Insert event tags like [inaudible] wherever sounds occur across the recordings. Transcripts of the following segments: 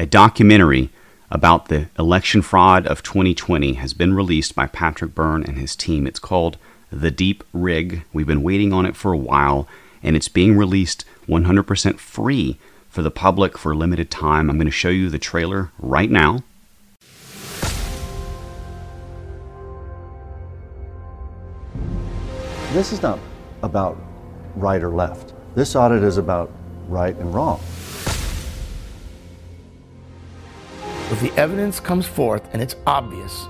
A documentary about the election fraud of 2020 has been released by Patrick Byrne and his team. It's called The Deep Rig. We've been waiting on it for a while, and it's being released 100% free for the public for a limited time. I'm going to show you the trailer right now. This is not about right or left. This audit is about right and wrong. If the evidence comes forth and it's obvious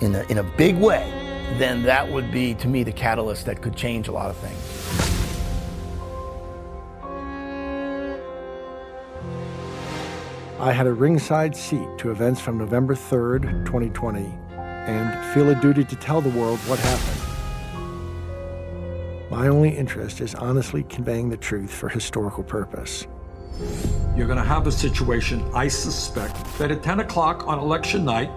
in a, in a big way, then that would be, to me, the catalyst that could change a lot of things. I had a ringside seat to events from November 3rd, 2020, and feel a duty to tell the world what happened. My only interest is honestly conveying the truth for historical purpose. You're going to have a situation, I suspect, that at 10 o'clock on election night,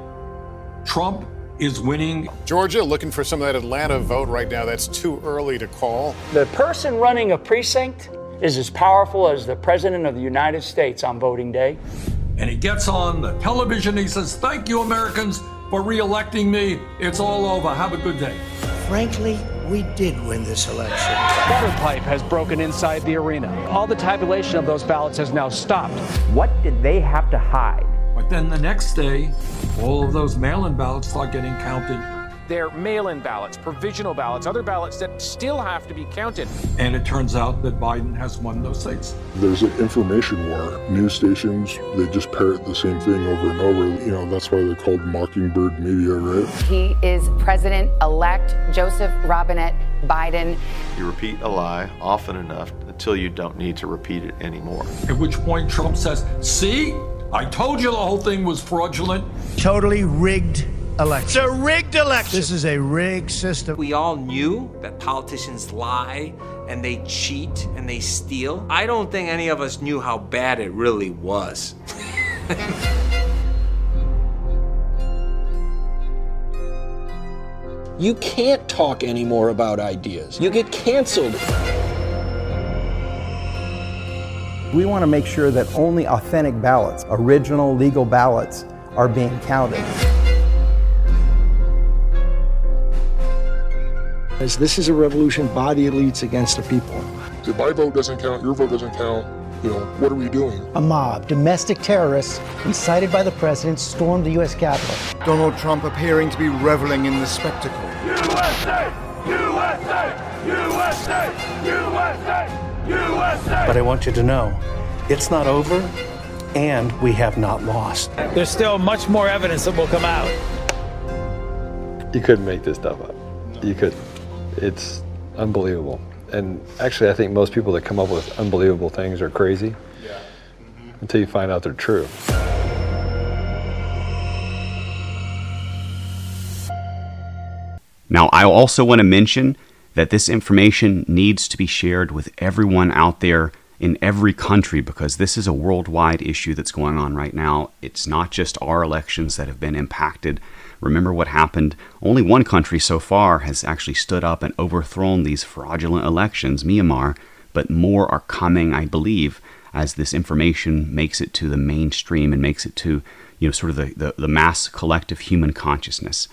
Trump is winning. Georgia looking for some of that Atlanta vote right now. That's too early to call. The person running a precinct is as powerful as the President of the United States on voting day. And he gets on the television. He says, Thank you, Americans, for reelecting me. It's all over. Have a good day. Frankly, we did win this election. Water pipe has broken inside the arena. All the tabulation of those ballots has now stopped. What did they have to hide? But then the next day, all of those mail in ballots start getting counted. They're mail in ballots, provisional ballots, other ballots that still have to be counted. And it turns out that Biden has won those states. There's an information war. News stations, they just parrot the same thing over and over. You know, that's why they're called mockingbird media, right? He is President elect Joseph Robinette Biden. You repeat a lie often enough until you don't need to repeat it anymore. At which point Trump says, See, I told you the whole thing was fraudulent. Totally rigged election. It's a rigged election. This is a rigged system. We all knew that politicians lie and they cheat and they steal. I don't think any of us knew how bad it really was. [laughs] you can't talk anymore about ideas. You get canceled. We want to make sure that only authentic ballots, original legal ballots, are being counted. As this is a revolution by the elites against the people. If my vote doesn't count, your vote doesn't count, you know, what are we doing? A mob, domestic terrorists, incited by the president, stormed the U.S. Capitol. Donald Trump appearing to be reveling in the spectacle. USA! USA! USA! USA! USA! But I want you to know, it's not over, and we have not lost. There's still much more evidence that will come out. You couldn't make this stuff up. You could. It's unbelievable. And actually, I think most people that come up with unbelievable things are crazy yeah. mm-hmm. until you find out they're true. Now, I also want to mention that this information needs to be shared with everyone out there in every country because this is a worldwide issue that's going on right now. It's not just our elections that have been impacted. Remember what happened? Only one country so far has actually stood up and overthrown these fraudulent elections, Myanmar, but more are coming, I believe, as this information makes it to the mainstream and makes it to, you know, sort of the, the, the mass collective human consciousness.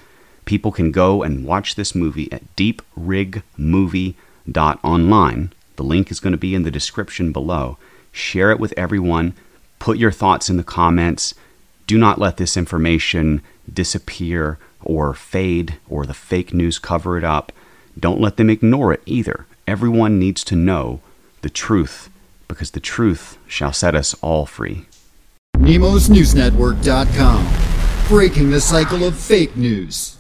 People can go and watch this movie at deeprigmovie.online. The link is going to be in the description below. Share it with everyone. Put your thoughts in the comments. Do not let this information disappear or fade or the fake news cover it up. Don't let them ignore it either. Everyone needs to know the truth because the truth shall set us all free. NemosNewsNetwork.com. Breaking the cycle of fake news.